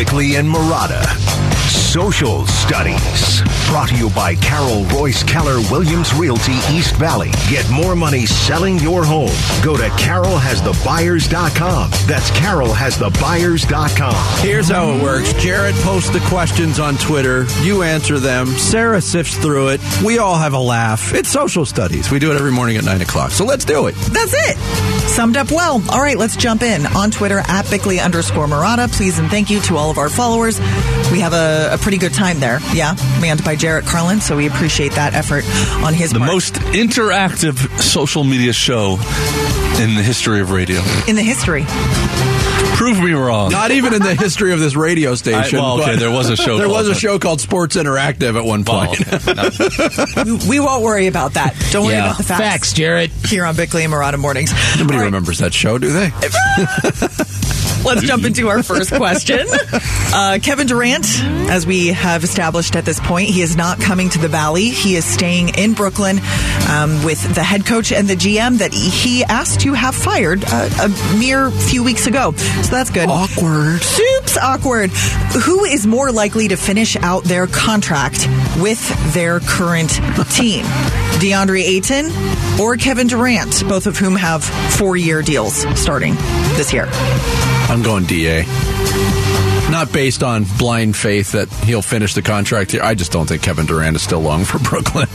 Bickley and Marotta. Social Studies. Brought to you by Carol Royce Keller Williams Realty East Valley. Get more money selling your home. Go to carolhasthebuyers.com. That's carolhasthebuyers.com. Here's how it works Jared posts the questions on Twitter. You answer them. Sarah sifts through it. We all have a laugh. It's social studies. We do it every morning at 9 o'clock. So let's do it. That's it. Summed up well. All right, let's jump in. On Twitter, at Bickley underscore Marotta. Please and thank you to all of our followers. We have a, a pretty good time there. Yeah, manned by Jarrett Carlin, so we appreciate that effort on his The part. most interactive social media show in the history of radio. in the history. Prove me wrong. Not even in the history of this radio station. I- well, okay, there was a show There called was a show called Sports Interactive at one Well, point. okay. No. We- We won't worry about that. Don't worry Yeah, about the facts. facts, Jarrett. Here on Bickley and Marotta Mornings. Nobody All right, remembers that show, do they? Let's jump into our first question. Uh, Kevin Durant, as we have established at this point, he is not coming to the Valley. He is staying in Brooklyn um, with the head coach and the GM that he asked to have fired uh, a mere few weeks ago. So that's good. Awkward. Soups awkward. Who is more likely to finish out their contract with their current team? DeAndre Ayton or Kevin Durant, both of whom have four year deals starting this year. I'm going DA. Not based on blind faith that he'll finish the contract here. I just don't think Kevin Durant is still long for Brooklyn.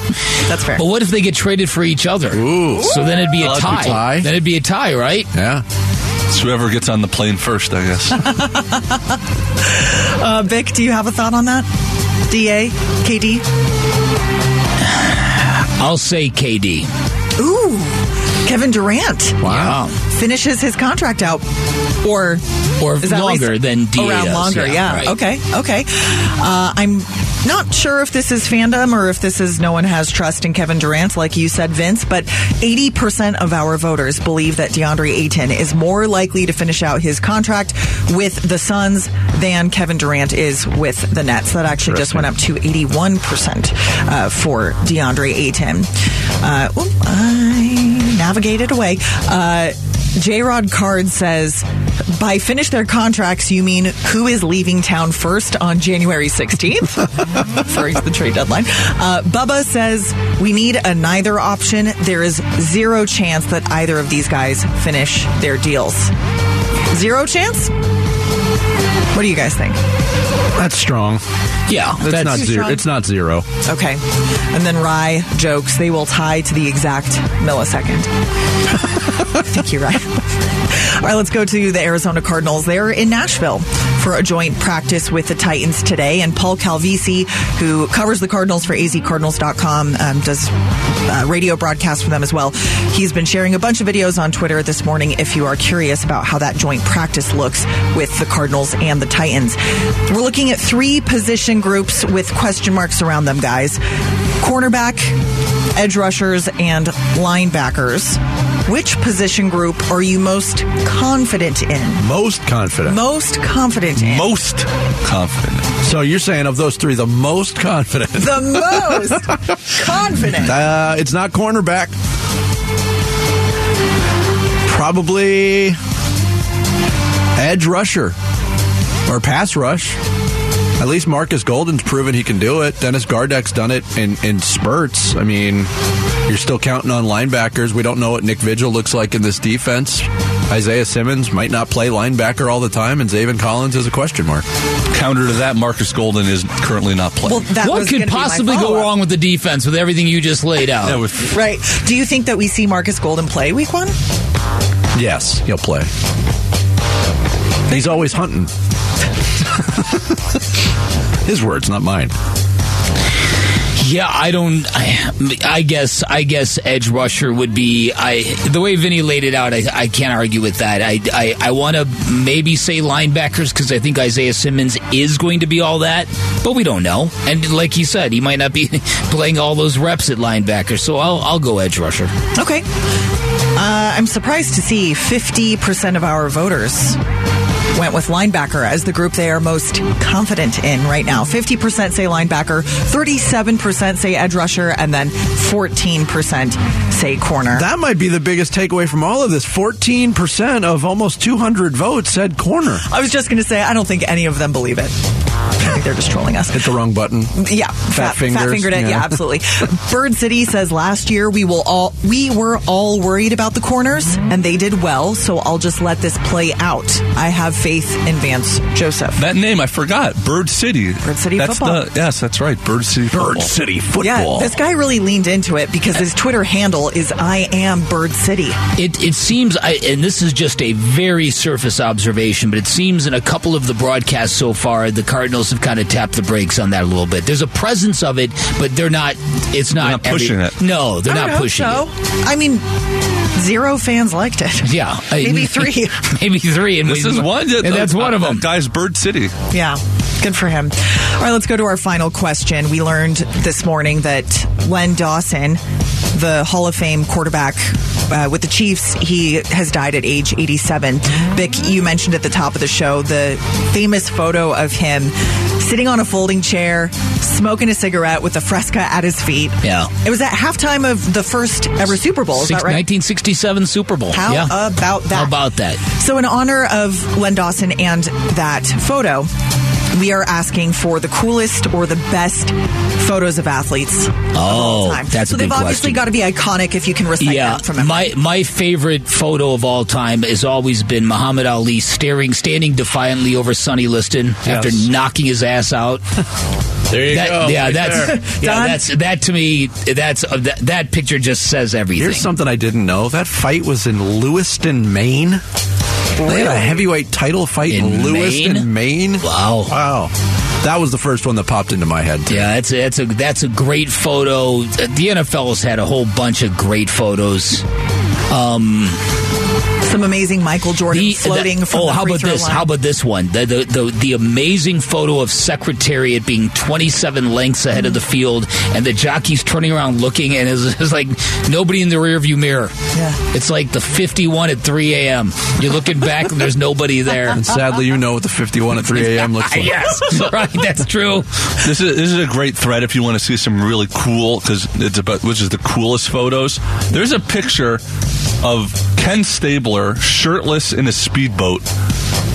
That's fair. But what if they get traded for each other? Ooh. So then it'd be a That'd be tie. tie. Then it'd be a tie, right? Yeah. It's whoever gets on the plane first, I guess. Uh, Vic, do you have a thought on that? DA, KD? I'll say KD. Ooh, Kevin Durant Wow. Finishes his contract out, or Or longer than DA around does, longer. yeah, Yeah. right. Okay. Okay. Uh, I'm not sure if this is fandom or if this is no one has trust in Kevin Durant, like you said, Vince. But 80% of our voters believe that DeAndre Ayton is more likely to finish out his contract with the Suns than Kevin Durant is with the Nets. That actually just went up to 81% uh, for DeAndre Ayton. Uh, I navigated away. Uh, J Rod Card says, by finish their contracts, you mean who is leaving town first on January 16th? Referring to the trade deadline. Uh, Bubba says, we need a neither option. There is zero chance that either of these guys finish their deals. Zero chance? What do you guys think? That's strong. Yeah, It's that's not zero. strong. It's not zero. Okay. And then Rye jokes they will tie to the exact millisecond. Thank you, Rye. All right, let's go to the Arizona Cardinals. They're in Nashville for a joint practice with the Titans today. And Paul Calvisi, who covers the Cardinals for azcardinals.com, um, does uh, radio broadcasts for them as well. He's been sharing a bunch of videos on Twitter this morning if you are curious about how that joint practice looks with the Cardinals and the Titans. We're looking at three position groups with question marks around them, guys cornerback, edge rushers, and linebackers. Which position group are you most confident in? Most confident. Most confident in? Most confident. so you're saying of those three, the most confident? the most confident. Uh, it's not cornerback. Probably edge rusher or pass rush. At least Marcus Golden's proven he can do it. Dennis Gardeck's done it in, in spurts. I mean, you're still counting on linebackers. We don't know what Nick Vigil looks like in this defense. Isaiah Simmons might not play linebacker all the time, and Zaven Collins is a question mark. Counter to that, Marcus Golden is currently not playing. Well, that what could gonna be my possibly go wrong with the defense with everything you just laid out? yeah, with Right. Do you think that we see Marcus Golden play week one? Yes, he'll play. He's always hunting. His words, not mine. Yeah, I don't. I, I guess. I guess edge rusher would be. I the way Vinny laid it out. I, I can't argue with that. I I, I want to maybe say linebackers because I think Isaiah Simmons is going to be all that, but we don't know. And like he said, he might not be playing all those reps at linebacker. So I'll I'll go edge rusher. Okay. Uh, I'm surprised to see 50% of our voters went with linebacker as the group they are most confident in right now. 50% say linebacker, 37% say edge rusher, and then 14% say corner. That might be the biggest takeaway from all of this. 14% of almost 200 votes said corner. I was just going to say, I don't think any of them believe it. I think they're just trolling us. Hit the wrong button. Yeah, Fat fingers, Fat fingered it. yeah. Yeah. absolutely. Bird City says last year we will all we were all worried about the corners, and they did well. So I'll just let this play out. I have faith in Vance Joseph. That name I forgot. Bird City. Bird City that's football. The, yes, that's right. Bird City. Bird football. City Yeah, football. this guy really leaned into it because his Twitter handle is I am Bird City. It, it seems, I, and this is just a very surface observation, but it seems in a couple of the broadcasts so far, the Cardinals have kind of tapped the brakes on that a little bit. There's a presence of it, but they're not. It's not, not pushing it. No, they're I not pushing so. it. I mean, zero fans liked it. Yeah, Maybe three. maybe three, and This we- is one. and that's one of them. That guy's Bird City. Yeah, good for him. All right, let's go to our final question. We learned this morning that Len Dawson, the Hall of Fame quarterback uh, with the Chiefs, he has died at age 87. Vic, you mentioned at the top of the show the famous photo of him sitting on a folding chair, smoking a cigarette with a fresca at his feet. Yeah. It was at halftime of the first ever Super Bowl. Is Six- that right? 1967 Super Bowl. How yeah. about that? How about that? So, in honor of Len Dawson and that photo, we are asking for the coolest or the best photos of athletes. of all Oh, time. that's so a they've good obviously got to be iconic if you can recite Yeah, them from memory. my my favorite photo of all time has always been Muhammad Ali staring, standing defiantly over Sonny Liston after knocking his ass out. there you That, yeah, that's yeah, Don? that's that to me. That's uh, that, that picture just says everything. Here's something I didn't know. That fight was in Lewiston, Maine. They had a heavyweight title fight in, In Lewiston, Maine. Wow. Wow. That was the first one that popped into my head. Too. Yeah, that's a, that's a that's a great photo. The NFL has had a whole bunch of great photos. Um, Some amazing Michael Jordan the, floating the- from oh, the how about this? line. How about this one? The, the the the amazing photo of Secretariat being 27 lengths ahead of the field, and the jockeys turning around looking, and it's, it's like nobody in the rearview mirror. Yeah. It's like the 51 at 3 a.m. You're looking back, and there's nobody there. And sadly, you know what the 51 at 3 a.m. looks like. yes, right. That's true. This is this is a great thread if you want to see some really cool because it's about which is the coolest photos. There's a picture of Ken Stabler shirtless in a speedboat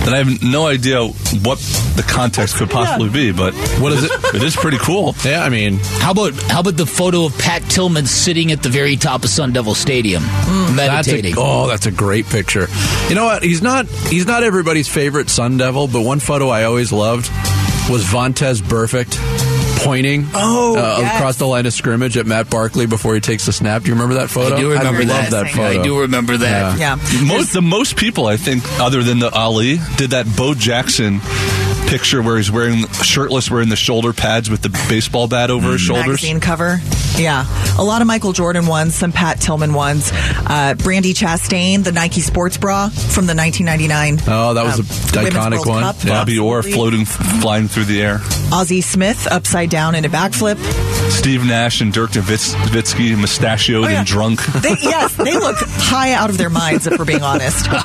that I have no idea what the context could possibly be, but what is it? It is pretty cool. Yeah, I mean, How about how about the photo of Pat Tillman sitting at the very top of Sun Devil Stadium, hmm. that's a, meditating? oh, that's a great picture. You know what? He's not he's not everybody's favorite Sun Devil, but one photo I always loved was Vontaze Burfict pointing Oh, uh, yes. across the line of scrimmage at Matt Barkley before he takes the snap. Do you remember that photo? I do remember love that. that photo. I do remember that. Yeah. Most the most people I think, other than the Ali, did that Bo Jackson picture where he's wearing shirtless, wearing the shoulder pads with the baseball bat over his shoulders. magazine cover. Yeah, a lot of Michael Jordan ones, some Pat Tillman ones. Uh, Brandi Chastain, the Nike sports bra from the 1999. Oh, that was um, a iconic one. Cup. Yeah. Bobby Orr floating, flying through the air. Ozzie Smith upside down in a backflip. Steve Nash and Dirk Nowitzki mustachioed Oh, yeah. and drunk. They, yes, they look high out of their minds, if we're being honest.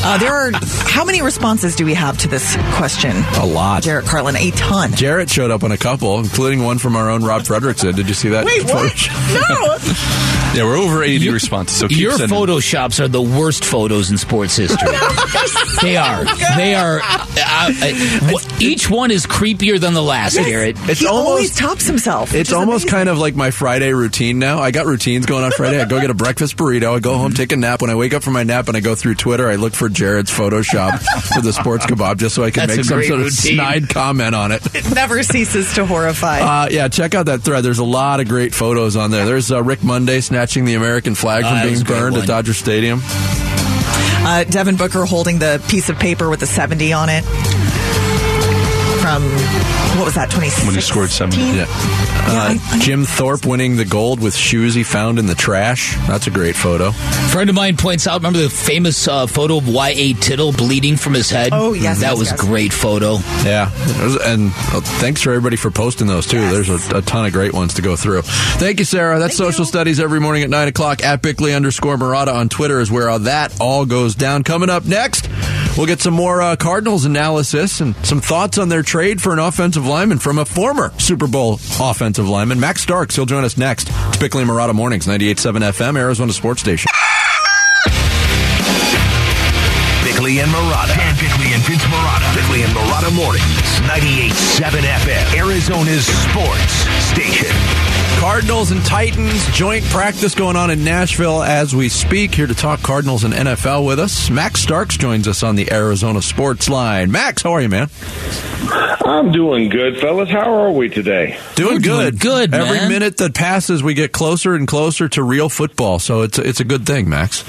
Uh, there are how many responses do we have to this question? A lot. Jarrett Carlin, a ton. Jarrett showed up on a couple, including one from our own Rob Fredrickson. Uh, did you see that? Wait, what? No. Yeah, we're over 80 responses. So keep Your sending. photoshops are the worst photos in sports history. they are. They are. Uh, uh, wh- each one is creepier than the last, Garrett. It's he always almost- tops himself. It's almost amazing. kind of like my Friday routine now. I got routines going on Friday. I go get a breakfast burrito. I go home, take a nap. When I wake up from my nap and I go through Twitter, I look for Jared's Photoshop for the sports kebab just so I can That's make some great sort of snide comment on it. It never ceases to horrify. Uh, yeah, check out that thread. There's a lot of great photos on there. There's uh, Rick Monday snatching the American flag Oh, from that was being burned at Dodger Stadium. Uh, Devin Booker holding the piece of paper with the 70 on it. From, what was that, 2016? When he scored seven. Yeah. Uh, I- I- Jim Thorpe winning the gold with shoes he found in the trash. That's a great photo. A friend of mine points out. Remember the famous uh, photo of Y.A. Tittle bleeding from his head? Oh, yes, that yes, was yes. a great photo. Yeah, and uh, thanks for everybody for posting those too. There's a, a ton of great ones to go through. Thank you, Sarah. That's Thank social you. studies every morning at nine o'clock at Bickley underscore Marotta on Twitter is where all that all goes down. Coming up next, We'll get some more uh, Cardinals analysis and some thoughts on their trade for an offensive lineman from a former Super Bowl offensive lineman, Max Starks. He'll join us next. It's Bickley and Marotta Mornings, 98.7 FM, Arizona Sports Station. Bickley and Marotta. Dan Bickley and Vince Marotta. Bickley and Marotta Mornings. 98.7 FM. Arizona's sports station. Cardinals and Titans joint practice going on in Nashville as we speak. Here to talk Cardinals and NFL with us, Max Starks joins us on the Arizona Sports Line. Max, how are you, man? I'm doing good, fellas. How are we today? Doing We're doing good. good, Every man. minute that passes, we get closer and closer to real football. So it's a, it's a good thing, Max.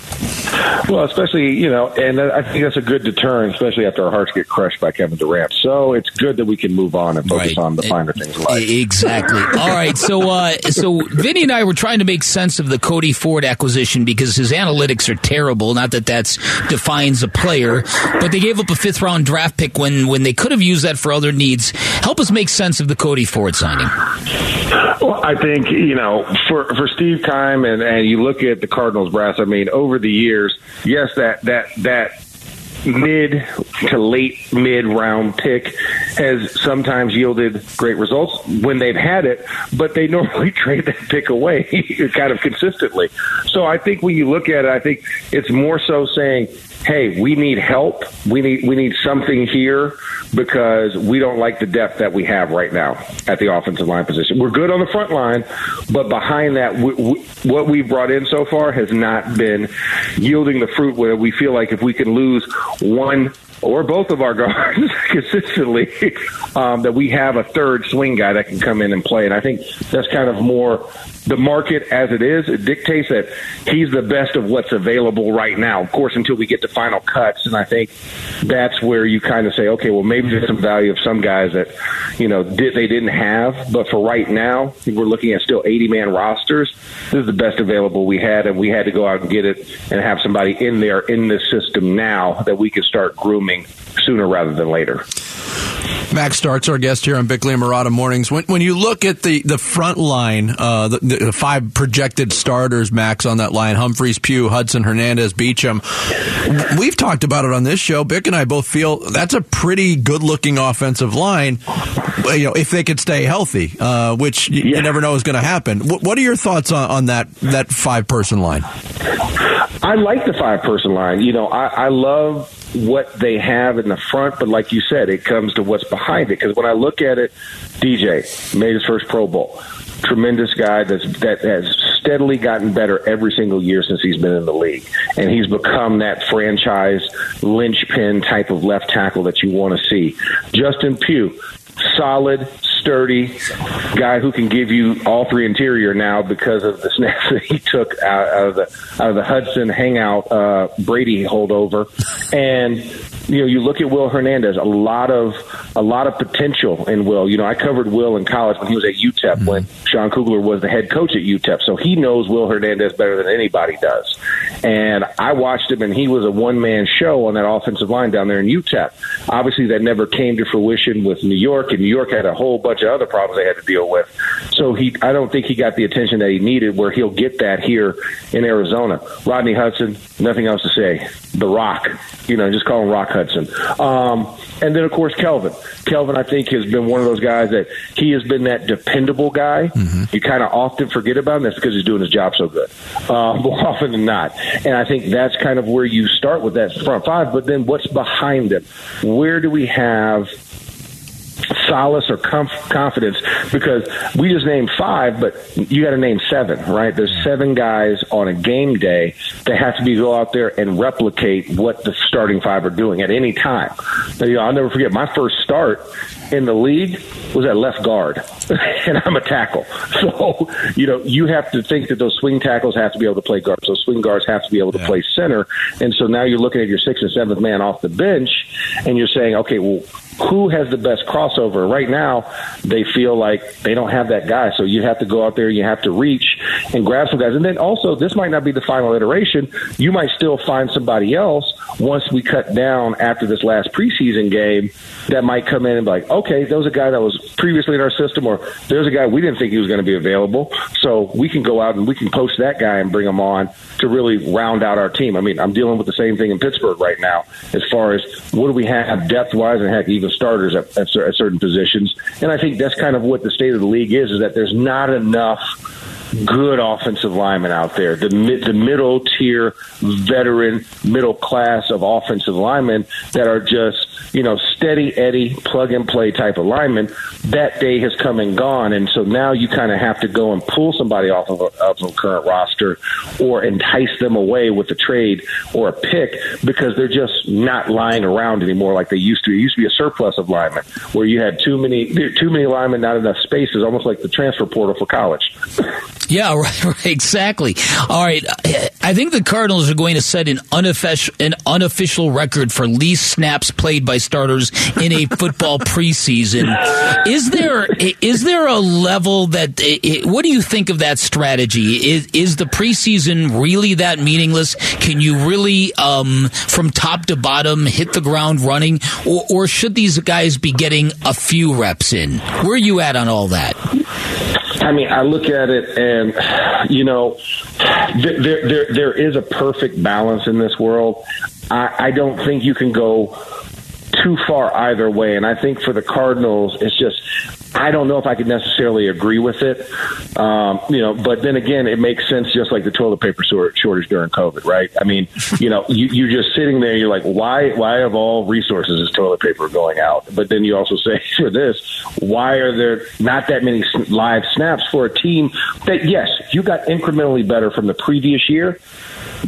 Well, especially you know, and I think that's a good deterrent, especially after our hearts get crushed by Kevin Durant. So it's good that we can move on and focus Right. on the finer things life. Exactly. All right. So, uh, Uh, so Vinny and I were trying to make sense of the Cody Ford acquisition because his analytics are terrible. Not that that defines a player, but they gave up a fifth round draft pick when when they could have used that for other needs. Help us make sense of the Cody Ford signing. Well, I think you know for for Steve Keim and and you look at the Cardinals brass. I mean, over the years, yes, that that that mid to late mid round pick has sometimes yielded great results when they've had it, but they normally trade that pick away kind of consistently. So I think when you look at it, I think it's more so saying, "Hey, we need help. We need we need something here because we don't like the depth that we have right now at the offensive line position. We're good on the front line, but behind that, we, we, what we've brought in so far has not been yielding the fruit where we feel like if we can lose one or both of our guards consistently, um, that we have a third swing guy that can come in and play. And I think that's kind of more the market as it is. It dictates that he's the best of what's available right now. Of course, until we get to final cuts, and I think that's where you kind of say, okay, well, maybe there's some value of some guys that you know did, they didn't have, but for right now, we're looking at still 80 man rosters. This is the best available we had, and we had to go out and get it and have somebody in there in this system now that we can start grooming sooner rather than later. Max Starks, our guest here on Bickley and Marotta Mornings. When, when you look at the, the front line, uh, the, the five projected starters, Max, on that line Humphries, Pugh, Hudson, Hernandez, Beachum. We've talked about it on this show. Bick and I both feel that's a pretty good looking offensive line, you know, if they could stay healthy, uh, which you, you never know is going to happen. What, what are your thoughts on, on that, that five person line? I like the five person line. You know, I, I love what they have in the front, but like you said, it comes to what's behind it. Because when I look at it, DJ made his first Pro Bowl. Tremendous guy that's, that has steadily gotten better every single year since he's been in the league. And he's become that franchise linchpin type of left tackle that you want to see. Justin Pugh, solid, sturdy guy who can give you all three interior now because of the snaps that he took out, out of the out of the Hudson hangout uh, Brady holdover, and you know you look at Will Hernandez, a lot of a lot of potential in Will. You know I covered Will in college when he was at UTEP when Sean Kugler was the head coach at UTEP, so he knows Will Hernandez better than anybody does. And I watched him, and he was a one man show on that offensive line down there in UTEP. Obviously, that never came to fruition with New York, and New York had a whole bunch of other problems they had to deal with. So he, I don't think he got the attention that he needed. Where he'll get that here in Arizona. Rodney Hudson, nothing else to say. The Rock, you know, just call him Rock Hudson. Um, and then of course Kelvin. Kelvin, I think, has been one of those guys that he has been that dependable guy. You kind of often forget about him. That's because he's doing his job so good, uh, more often than not. And I think that's kind of where you start with that front five. But then what's behind them? Where do we have? Solace or comf- confidence because we just named five, but you got to name seven, right? There's seven guys on a game day that have to be go out there and replicate what the starting five are doing at any time. Now, you know, I'll never forget my first start in the league was at left guard, and I'm a tackle. So you know you have to think that those swing tackles have to be able to play guards. Those swing guards have to be able to play center. And so now you're looking at your sixth and seventh man off the bench, and you're saying, okay, well who has the best crossover right now they feel like they don't have that guy so you have to go out there you have to reach and grab some guys. And then also, this might not be the final iteration. You might still find somebody else once we cut down after this last preseason game that might come in and be like, okay, there was a guy that was previously in our system, or there's a guy we didn't think he was going to be available. So we can go out and we can poach that guy and bring him on to really round out our team. I mean, I'm dealing with the same thing in Pittsburgh right now as far as what do we have depth wise and heck, even starters at, at, at certain positions. And I think that's kind of what the state of the league is, is that there's not enough good offensive linemen out there. The mid, the middle tier, veteran, middle class of offensive linemen that are just you know steady Eddie plug and play type of linemen. That day has come and gone, and so now you kind of have to go and pull somebody off of a, of a current roster or entice them away with a trade or a pick because they're just not lying around anymore like they used to. It used to be a surplus of linemen where you had too many too many linemen, not enough spaces, almost like the transfer portal for college. Yeah, right, right, exactly. All right, I think the Cardinals are going to set an unofficial an unofficial record for least snaps played by starters in a football preseason. Is there is there a level that? What do you think of that strategy? Is is the preseason really that meaningless? Can you really, um, from top to bottom, hit the ground running, or, or should these guys be getting a few reps in? Where are you at on all that? I mean, I look at it, and you know, there there there is a perfect balance in this world. I, I don't think you can go too far either way, and I think for the Cardinals, it's just I don't know if I could necessarily agree with it. Um, you know, but then again, it makes sense just like the toilet paper shortage during COVID, right? I mean, you know, you, you're just sitting there, you're like, why, why of all resources is toilet paper going out? But then you also say for this, why are there not that many live snaps for a team that, yes, you got incrementally better from the previous year,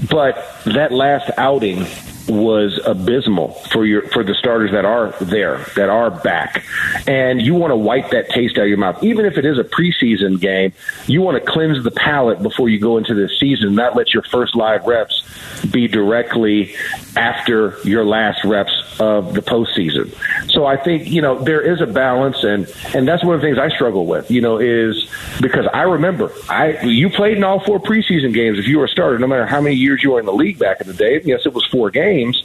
but that last outing was abysmal for your for the starters that are there that are back. And you want to wipe that taste out of your mouth. Even if it is a preseason game you want to cleanse the palate before you go into the season not let your first live reps be directly after your last reps of the postseason so I think you know there is a balance and and that's one of the things I struggle with you know is because I remember I you played in all four preseason games if you were a starter no matter how many years you were in the league back in the day yes it was four games games,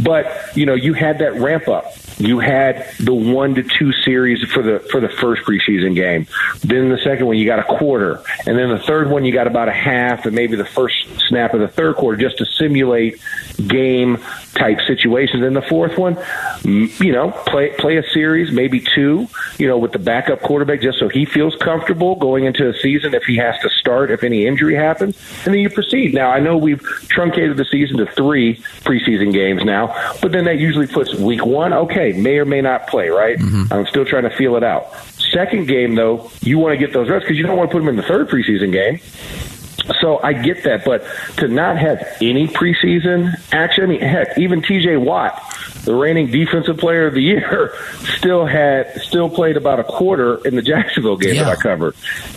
but you know you had that ramp up. You had the one to two series for the for the first preseason game. Then the second one you got a quarter, and then the third one you got about a half, and maybe the first snap of the third quarter just to simulate game type situations. And the fourth one, you know, play play a series, maybe two, you know, with the backup quarterback just so he feels comfortable going into the season if he has to start if any injury happens, and then you proceed. Now I know we've truncated the season to three preseason games now, but then that usually puts week one, okay, may or may not play, right? Mm-hmm. I'm still trying to feel it out. Second game though, you want to get those reps because you don't want to put them in the third preseason game. So I get that, but to not have any preseason action, I mean, heck, even T.J. Watt, the reigning defensive player of the year, still had still played about a quarter in the Jacksonville game yeah. that I covered,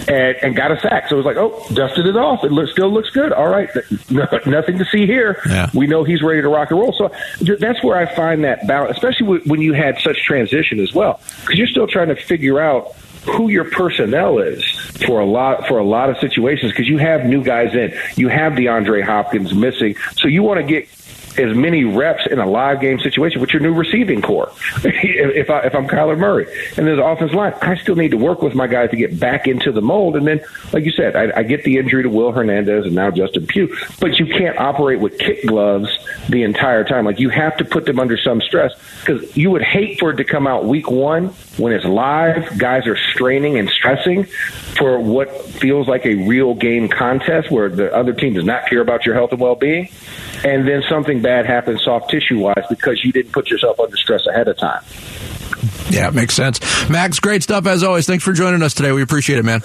and, and got a sack. So it was like, oh, dusted it off. It look, still looks good. All right, no, nothing to see here. Yeah. We know he's ready to rock and roll. So that's where I find that balance, especially when you had such transition as well, because you're still trying to figure out who your personnel is for a lot for a lot of situations because you have new guys in. You have DeAndre Hopkins missing, so you want to get as many reps in a live game situation with your new receiving corps. if, I, if I'm Kyler Murray and there's an offensive line, I still need to work with my guys to get back into the mold. And then, like you said, I, I get the injury to Will Hernandez and now Justin Pugh, but you can't operate with kick gloves the entire time. Like you have to put them under some stress because you would hate for it to come out week one when it's live. Guys are straining and stressing for what feels like a real game contest where the other team does not care about your health and well being and then something bad happens soft tissue wise because you didn't put yourself under stress ahead of time. Yeah, makes sense. Max, great stuff as always. Thanks for joining us today. We appreciate it, man.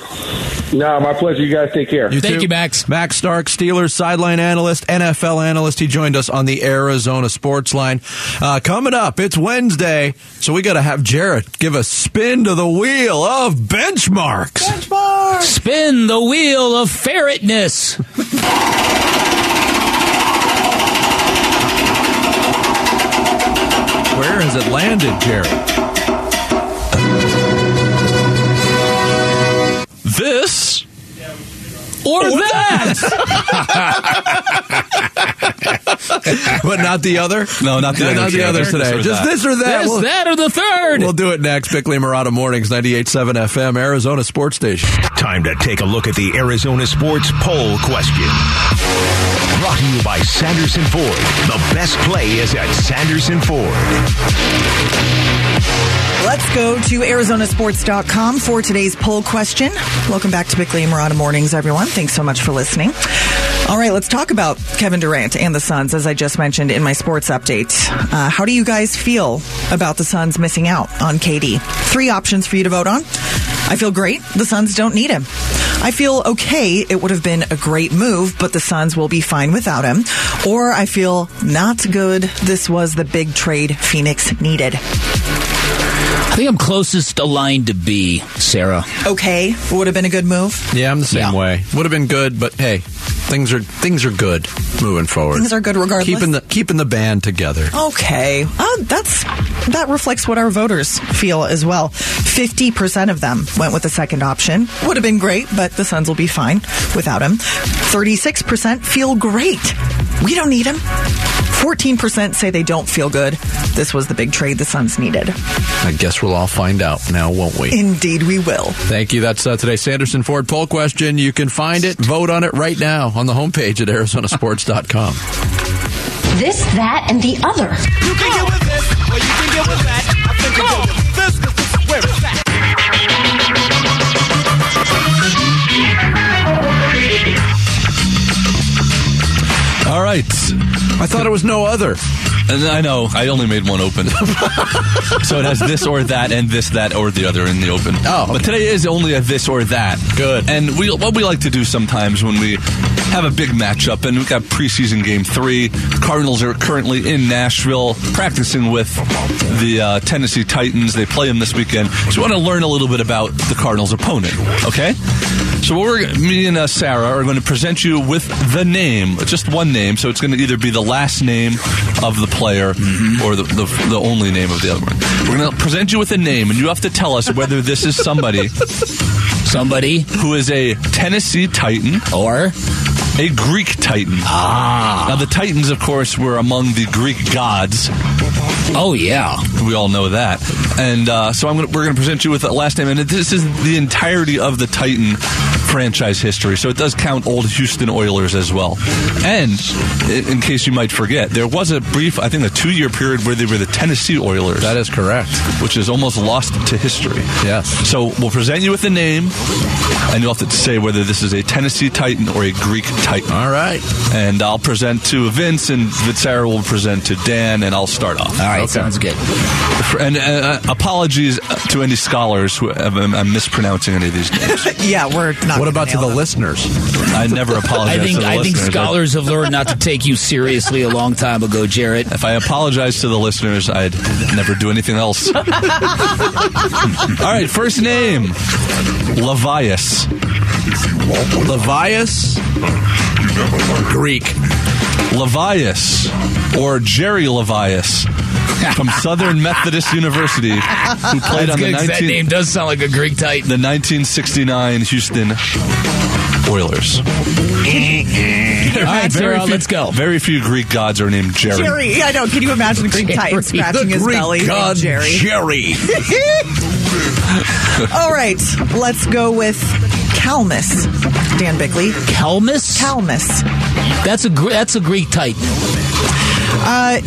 No, my pleasure. You guys take care. You Thank too. you, Max. Max Stark, Steelers sideline analyst, NFL analyst. He joined us on the Arizona Sports Line. Uh, coming up, it's Wednesday, so we got to have Jarrett give a spin to the wheel of benchmarks. Benchmarks. Spin the wheel of ferretness. Where has it landed, Jerry? This or that. but not the other. No, not the No, other. not the other today. or Just that. this or that. This, We'll- that, or the third. We'll do it next. Bickley and Marotta Mornings, 98.7 FM, Arizona Sports Station. Time to take a look at the Arizona Sports Poll question. Brought to you by Sanderson Ford. The best play is at Sanderson Ford. Let's go to ArizonaSports.com for today's poll question. Welcome back to Bickley and Marotta Mornings, everyone. Thanks so much for listening. All right, let's talk about Kevin Durant and the Suns, as I just mentioned in my sports update. Uh, how do you guys feel about the Suns missing out on KD? Three options for you to vote on. I feel great. The Suns don't need him. I feel okay. It would have been a great move, but the Suns will be fine without him. Or I feel not good. This was the big trade Phoenix needed. I think I'm closest aligned to B, Sarah. Okay, would have been a good move. Yeah, I'm the same Yeah. way. Would have been good, but hey, things are things are good moving forward. Things are good regardless. Keeping the keeping the band together. Okay, uh, that's that reflects what our voters feel as well. Fifty percent of them went with the second option. Would have been great, but the Suns will be fine without him. Thirty-six percent feel great. We don't need him. Fourteen percent say they don't feel good. This was the big trade the Suns needed. I guess we'll all find out now, won't we? Indeed, we will. Thank you. That's uh, today's Sanderson Ford poll question. You can find it, vote on it right now on the homepage at ArizonaSports.com. This, that, and the other. You can get with this, or you can get with that. I think you go with this, 'cause this is where it's at. I thought it was no other. And I know I only made one open, so it has this or that, and this, that, or the other in the open. Oh, but today is only a this or that. Good. And we what we like to do sometimes when we have a big matchup, and we've got preseason game three. Cardinals are currently in Nashville practicing with the uh, Tennessee Titans. They play them this weekend, so we want to learn a little bit about the Cardinals' opponent. Okay. So we're me and uh, Sarah are going to present you with the name, just one name. So it's going to either be the last name of the player or the, the the only name of the other one. We're going to present you with a name, and you have to tell us whether this is somebody Somebody who is a Tennessee Titan or a Greek Titan. Ah. Now the Titans, of course, were among the Greek gods. Oh yeah, We all know that. And uh, so gonna, we're going to present you with the last name, and this is the entirety of the Titan franchise history. So it does count old Houston Oilers as well. And in case you might forget, there was a brief, I think, a two-year period where they were the Tennessee Oilers. That is correct. which is almost lost to history. Yes. So we'll present you with a name, and you'll have to say whether this is a Tennessee Titan or a Greek Titan. All right. And I'll present to Vince, and Sarah will present to Dan, and I'll start off. all right, sounds good. And uh, apologies to any scholars who have, I'm mispronouncing any of these names. Yeah, we're not. What about to the them. listeners? I never apologize I think to the I think scholars have learned not to take you seriously a long time ago, Jarrett. If I apologize to the listeners, I'd never do anything else. All right, first name Levias. Levias, Greek. Levias, or Jerry Levias, from Southern Methodist University, who played That's on the, good 'cause that name does sound like a Greek Titan. the 1969 Houston Oilers. All right, Very Sarah, few- let's go. Very few Greek gods are named Jerry. Jerry, I know. Can you imagine a Greek Titan scratching the his Greek belly? god Jerry. Jerry. All right, let's go with Calmus. Dan Bickley. Kelmus? Calmus. That's a Gre- that's a Greek Titan. Uh,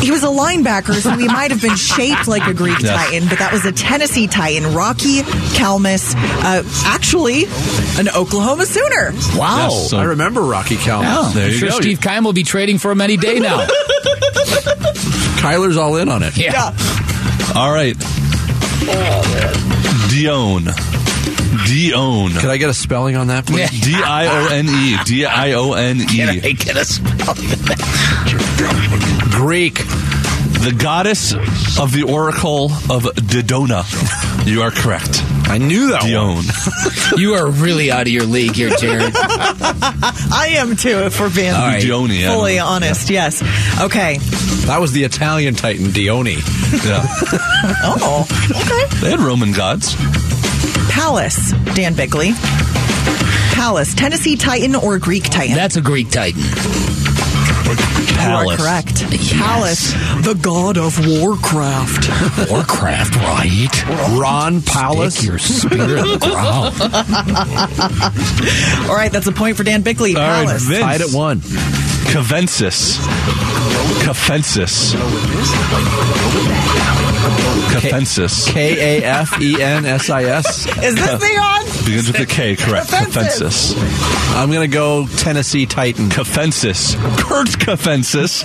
he was a linebacker, so he might have been shaped like a Greek Yes. Titan, but that was a Tennessee Titan. Rocky Calmus, uh, actually an Oklahoma Sooner. Wow. Yes, so- I remember Rocky Calmus. Oh, There I'm you sure go. Steve Keim will be trading for him any day now. Kyler's all in on it. yeah. All right. Dione. Dione. Could I get a spelling on that, please? D I O N E. D I O N Can I E. get a spell? Greek. The goddess of the oracle of Dodona. You are correct. I knew that one. Dione. You are really out of your league here, Jared. I am too, if we're being All right. Dione. Fully know. honest. Yes. Okay. That was the Italian Titan, Dione. Yeah. Oh, okay. They had Roman gods. Pallas. Dan Bickley. Pallas, Tennessee Titan, or Greek Titan? That's a Greek Titan. You are correct. Pallas, the god of Warcraft. Warcraft, right? Ron Pallas. Your spirit growl. All right, that's a point for Dan Bickley. All right, Pallas. Vince. Tied at one. Cavensis. Cafensis. Cafensis. K A F E N S I S. Is this thing on? Begins with a K, correct. Cafensis. Cafensis. I'm going to go Tennessee Titan. Cafensis. Kurt Cafensis.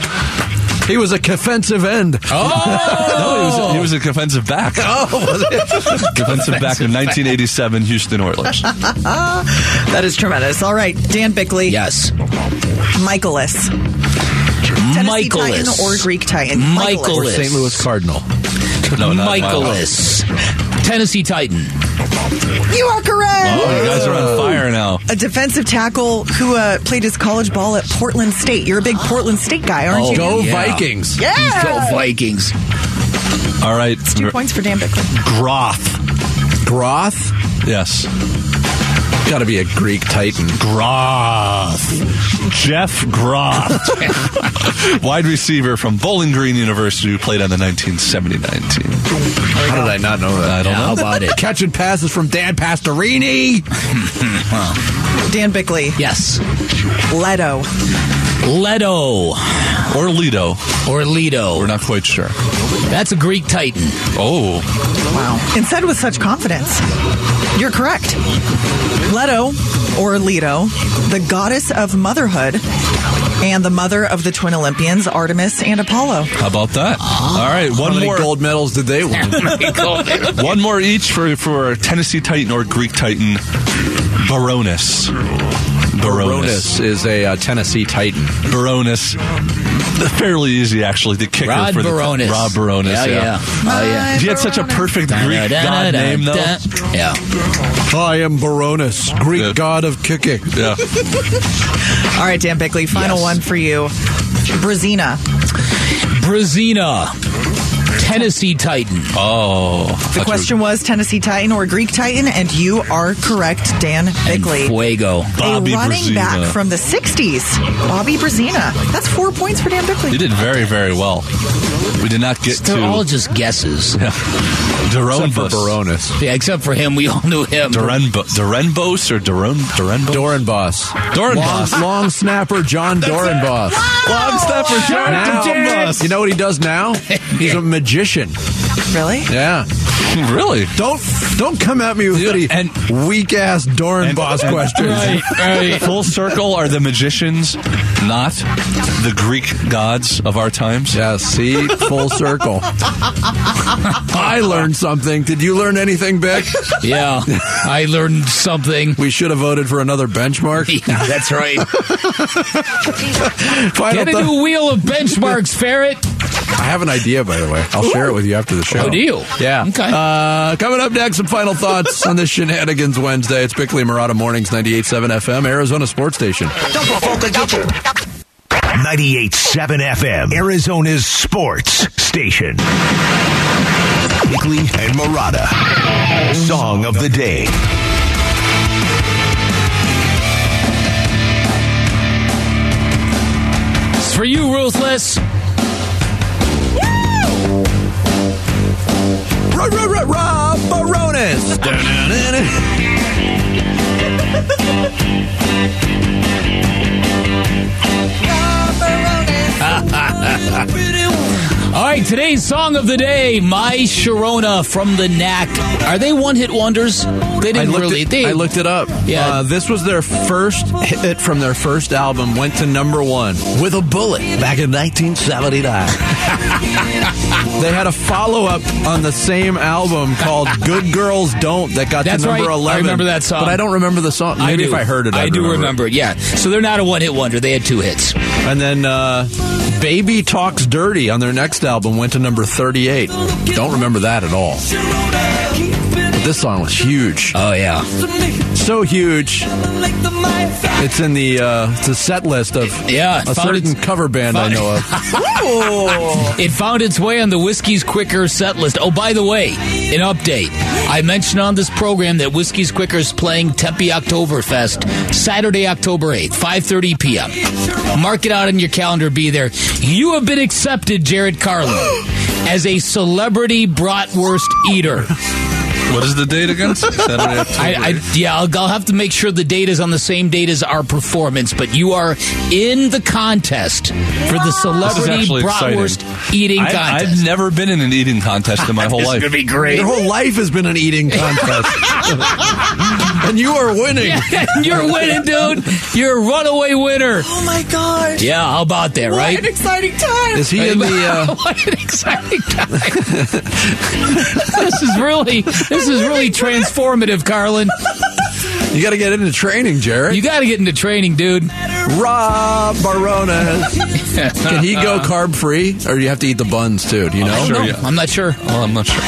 He was a defensive end. Oh! No, he was, he was a defensive back. Oh, was it? Defensive back in 1987 Houston Oilers. That is tremendous. All right, Dan Bickley. Yes. Michaelis. Tennessee Michaelis. Titan or Greek Titan? Michaelis. Or St. Louis Cardinal. No, not Michaelis. Tennessee Titan. You are correct. Oh, you guys are on fire now. A defensive tackle who uh, played his college ball at Portland State. You're a big Portland State guy, aren't you? Go Yeah. Vikings. Yeah. Go Vikings. All right. Two points for Dan Bickley. Groth. Groth. Yes. Got to be a Greek Titan. Groth. Jeff Groth. Wide receiver from Bowling Green University who played on the 1979 team. How did I not know that? I don't How know. about it? Catching passes from Dan Pastorini. Dan Bickley. Yes. Leto. Leto. Or Lido. Or Lido. We're not quite sure. That's a Greek Titan. Oh. Wow. And said with such confidence. You're correct. Leto, or Leto, the goddess of motherhood, and the mother of the twin Olympians, Artemis and Apollo. How about that? Ah. All right. How One many more. gold medals did they win? One more each for for Tennessee Titan or Greek Titan. Bironas. Bironas is a uh, Tennessee Titan. Bironas. Fairly easy, actually. The kicker Rod for the Bironas. Rob Bironas. Yeah, yeah. Oh, yeah. He had such a perfect Greek god name, though. Yeah. I am Bironas, Greek Yeah. god of kicking. Yeah. All right, Dan Bickley, final Yes. one for you. Brezina. Brezina. Tennessee Titan. Oh. The question was Tennessee Titan or Greek Titan, and you are correct, Dan Bickley. Fuego. Bobby a running Brezina. back from the 60s, Bobby Brezina. That's four points for Dan Bickley. He did very, very well. We did not get They're to all just guesses. Except for Bironas. Yeah, except for him, we all knew him. Durenbo- Durenbos or Duron Durenbo? Dorenboss. Dorenbos. Long, long snapper Jon Dorenbos. Long step for sure. Now, you know what he does now? He's a magician. Really? Yeah. Really? Don't don't come at me with Yeah, any and- weak ass Dorenbos questions. right. Full circle are the magicians not the Greek gods of our times? Yeah, see, full circle. I learned something. Did you learn anything, Beck? Yeah, I learned something. We should have voted for another benchmark. Yeah, that's right. Final Get a thought- new wheel of benchmarks, Ferret. I have an idea, by the way. I'll share it with you after the show. Oh, do you? Yeah. Okay. Uh, coming up next, some final thoughts on this Shenanigans Wednesday. It's Bickley and Marotta Mornings, 98.7 FM, Arizona Sports Station. 98.7 FM, Arizona's sports station. Bickley and Marotta. Song of the day. It's for you, Ruthless. Rob, Rob, Rob, Rob Bironas. All right, today's song of the day, My Sharona from the Knack. Are they one hit wonders? They didn't looked, really. it, they, I looked it up. Yeah. Uh, this was their first hit from their first album, went to number one with a bullet back in 1979. they had a follow up on the same album called Good Girls Don't that got That's to number right. I remember that song. But I don't remember the song. Maybe I if. I heard it, I I'd do remember. remember it. Yeah, so they're not a one hit wonder. They had two hits. And then uh, Baby Talks Dirty on their next album went to number 38. Don't remember that at all. This song was huge. Oh yeah. So huge. It's in the uh, it's a set list of Yeah, a certain its- cover band I know of. It found its way on the Whiskey's Quicker set list. Oh, by the way, an update. I mentioned on this program that Whiskey's Quicker is playing Tempe Oktoberfest Saturday, October 8th, 5.30 p.m. Mark it out on your calendar. Be there. You have been accepted, Jared Carlin, as a celebrity bratwurst eater. What is the date again? Saturday, I, I, yeah, I'll, I'll have to make sure the date is on the same date as our performance, but you are in the contest for the celebrity actually bratwurst exciting. eating I, contest. I've never been in an eating contest in my whole This life. It's gonna be great. Your whole life has been an eating contest. And you are winning. Yeah, you're winning, dude. You're a runaway winner. Oh my gosh. Yeah, how about that, What right? an exciting time. Is he in the uh, what an exciting time! this is really, this is really transformative, Carlin. You got to get into training, Jared. You got to get into training, dude. Rob Barones. Can he go carb free, or do you have to eat the buns too? Do you know? I don't Sure, know. yeah. I'm not sure. Well, I'm not sure.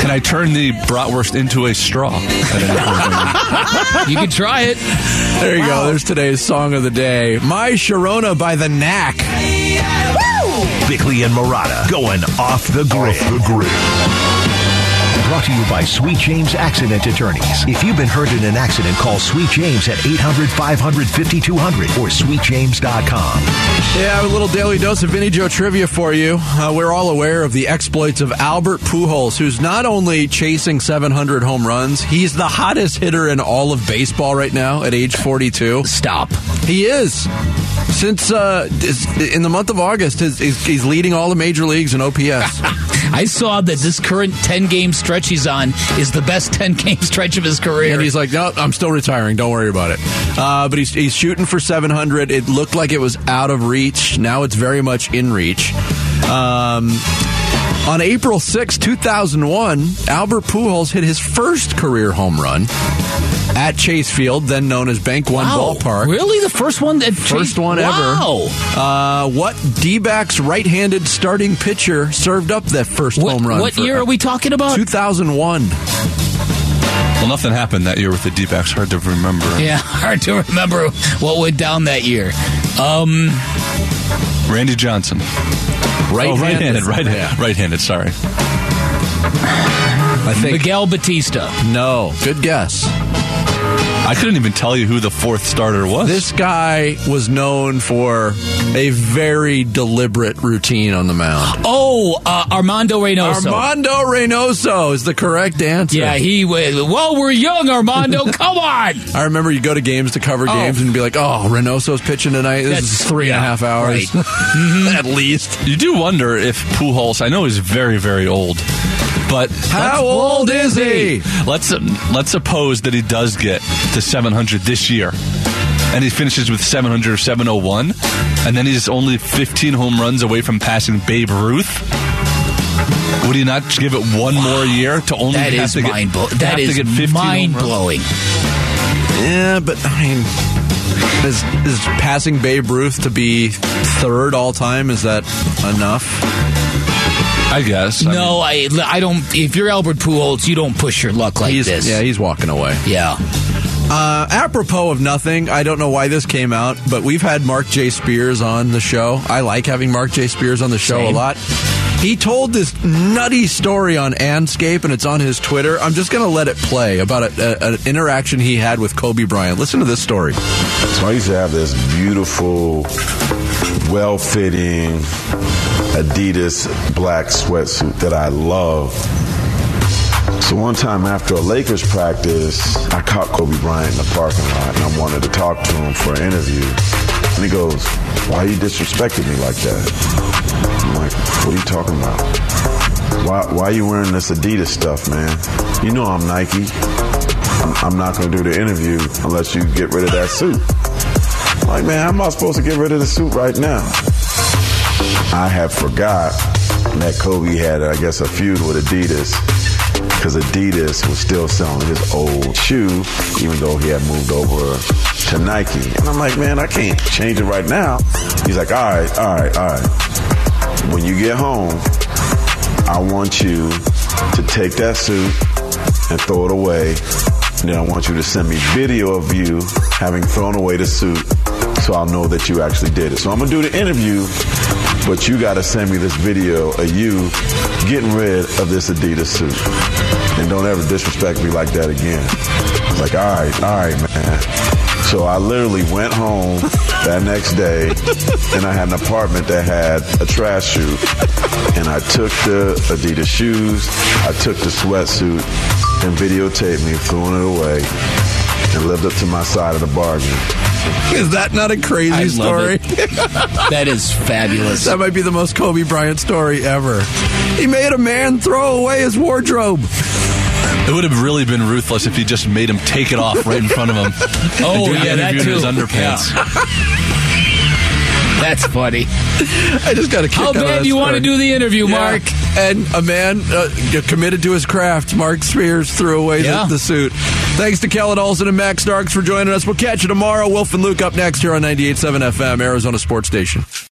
Can I turn the bratwurst into a straw? at any point? You can try it. There you go. There's today's song of the day. My Sharona by the Knack. Bickley and Marotta going off the grid. the grid. Brought to you by Sweet James Accident Attorneys. If you've been hurt in an accident, call Sweet James at 800 500 5200 or sweetjames.com. Yeah, a little daily dose of Vinny Joe trivia for you. Uh, we're all aware of the exploits of Albert Pujols, who's not only chasing 700 home runs, he's the hottest hitter in all of baseball right now at age 42. Stop. He is. Since uh, in the month of August, he's, he's leading all the major leagues in OPS. I saw that this current 10 game stretch he's on is the best 10 game stretch of his career. And he's like, no, I'm still retiring. Don't worry about it. Uh, but he's, he's shooting for 700. It looked like it was out of reach. Now it's very much in reach. Um, on April 6, 2001, Albert Pujols hit his first career home run at Chase Field, then known as Bank One Wow. Ballpark. Really? The first one that First Chase- one wow. ever. Uh, what D-backs right-handed starting pitcher served up that first What, home run? what for- year are we talking about? 2001. well, nothing happened that year with the D-backs. Hard to remember. Yeah, hard to remember what went down that year. Um, Randy Johnson. Right-handed. Oh, right-handed. Right, Yeah. right-handed. Sorry. I think. Miguel Batista. No. Good guess. I couldn't even tell you who the fourth starter was. This guy was known for a very deliberate routine on the mound. Oh, uh, Armando Reynoso. Armando Reynoso is the correct answer. Yeah, he was. Well, we're young, Armando. Come on. I remember you go to games to cover Oh. games and be like, "Oh, Reynoso's pitching tonight. This That's- is three and a half hours, right. at least." you do wonder if Pujols. I know he's very, very old, but How old is he? Let's let's suppose that he does get to 700 this year, and he finishes with 700 or 701, and then he's only 15 home runs away from passing Babe Ruth. Would he not give it one more year to only That have is to get, mind blowing. to That have to is get 15 home mind runs? blowing. Yeah, but I mean, is is passing Babe Ruth to be third all time? Is that enough? I guess. I No, I, I don't. If you're Albert Pujols, you don't push your luck like he's this. yeah, he's walking away. yeah. Uh, apropos of nothing, I don't know why this came out, but we've had Mark J. Spears on the show. I like having Mark J. Spears on the show Same. a lot. He told this nutty story on Andscape, and it's on his Twitter. I'm just going to let it play about a, a, an interaction he had with Kobe Bryant. Listen to this story. So I used to have this beautiful, well fitting Adidas black sweatsuit that I love. So one time after a Lakers practice, I caught Kobe Bryant in the parking lot and I wanted to talk to him for an interview. And he goes, Why you disrespecting me like that? I'm like, What are you talking about? Why, why are you wearing this Adidas stuff, man? You know I'm Nike. I'm, I'm not going to do the interview unless you get rid of that suit. I'm like, man, how am I supposed to get rid of the suit right now? I have forgot that Kobe had, I guess, a feud with Adidas because Adidas was still selling his old shoe, even though he had moved over to Nike. And I'm like, man, I can't change it right now. He's like, all right, all right, all right. When you get home, I want you to take that suit and throw it away. And then I want you to send me video of you having thrown away the suit so I'll know that you actually did it. So I'm to do the interview, but you got to send me this video of you getting rid of this Adidas suit. And don't ever disrespect me like that again. Like, all right, all right, man. So I literally went home that next day and I had an apartment that had a trash chute. And I took the Adidas shoes, I took the sweatsuit and videotaped me throwing it away and lived up to my side of the bargain. Is that not a crazy I story? that is fabulous. That might be the most Kobe Bryant story ever. He made a man throw away his wardrobe. It would have really been ruthless if he just made him take it off right in front of him. Oh, and do the yeah, that interview in his too. underpants. That's funny. I just got a kick How out bad do you want to do the interview, Yeah. Mark? And a man uh, committed to his craft, Mark Spears, threw away the- the, suit. Thanks to Kellan Olson and Max Starks for joining us. We'll catch you tomorrow. Wolf and Luke up next here on 98.7 FM, Arizona Sports Station.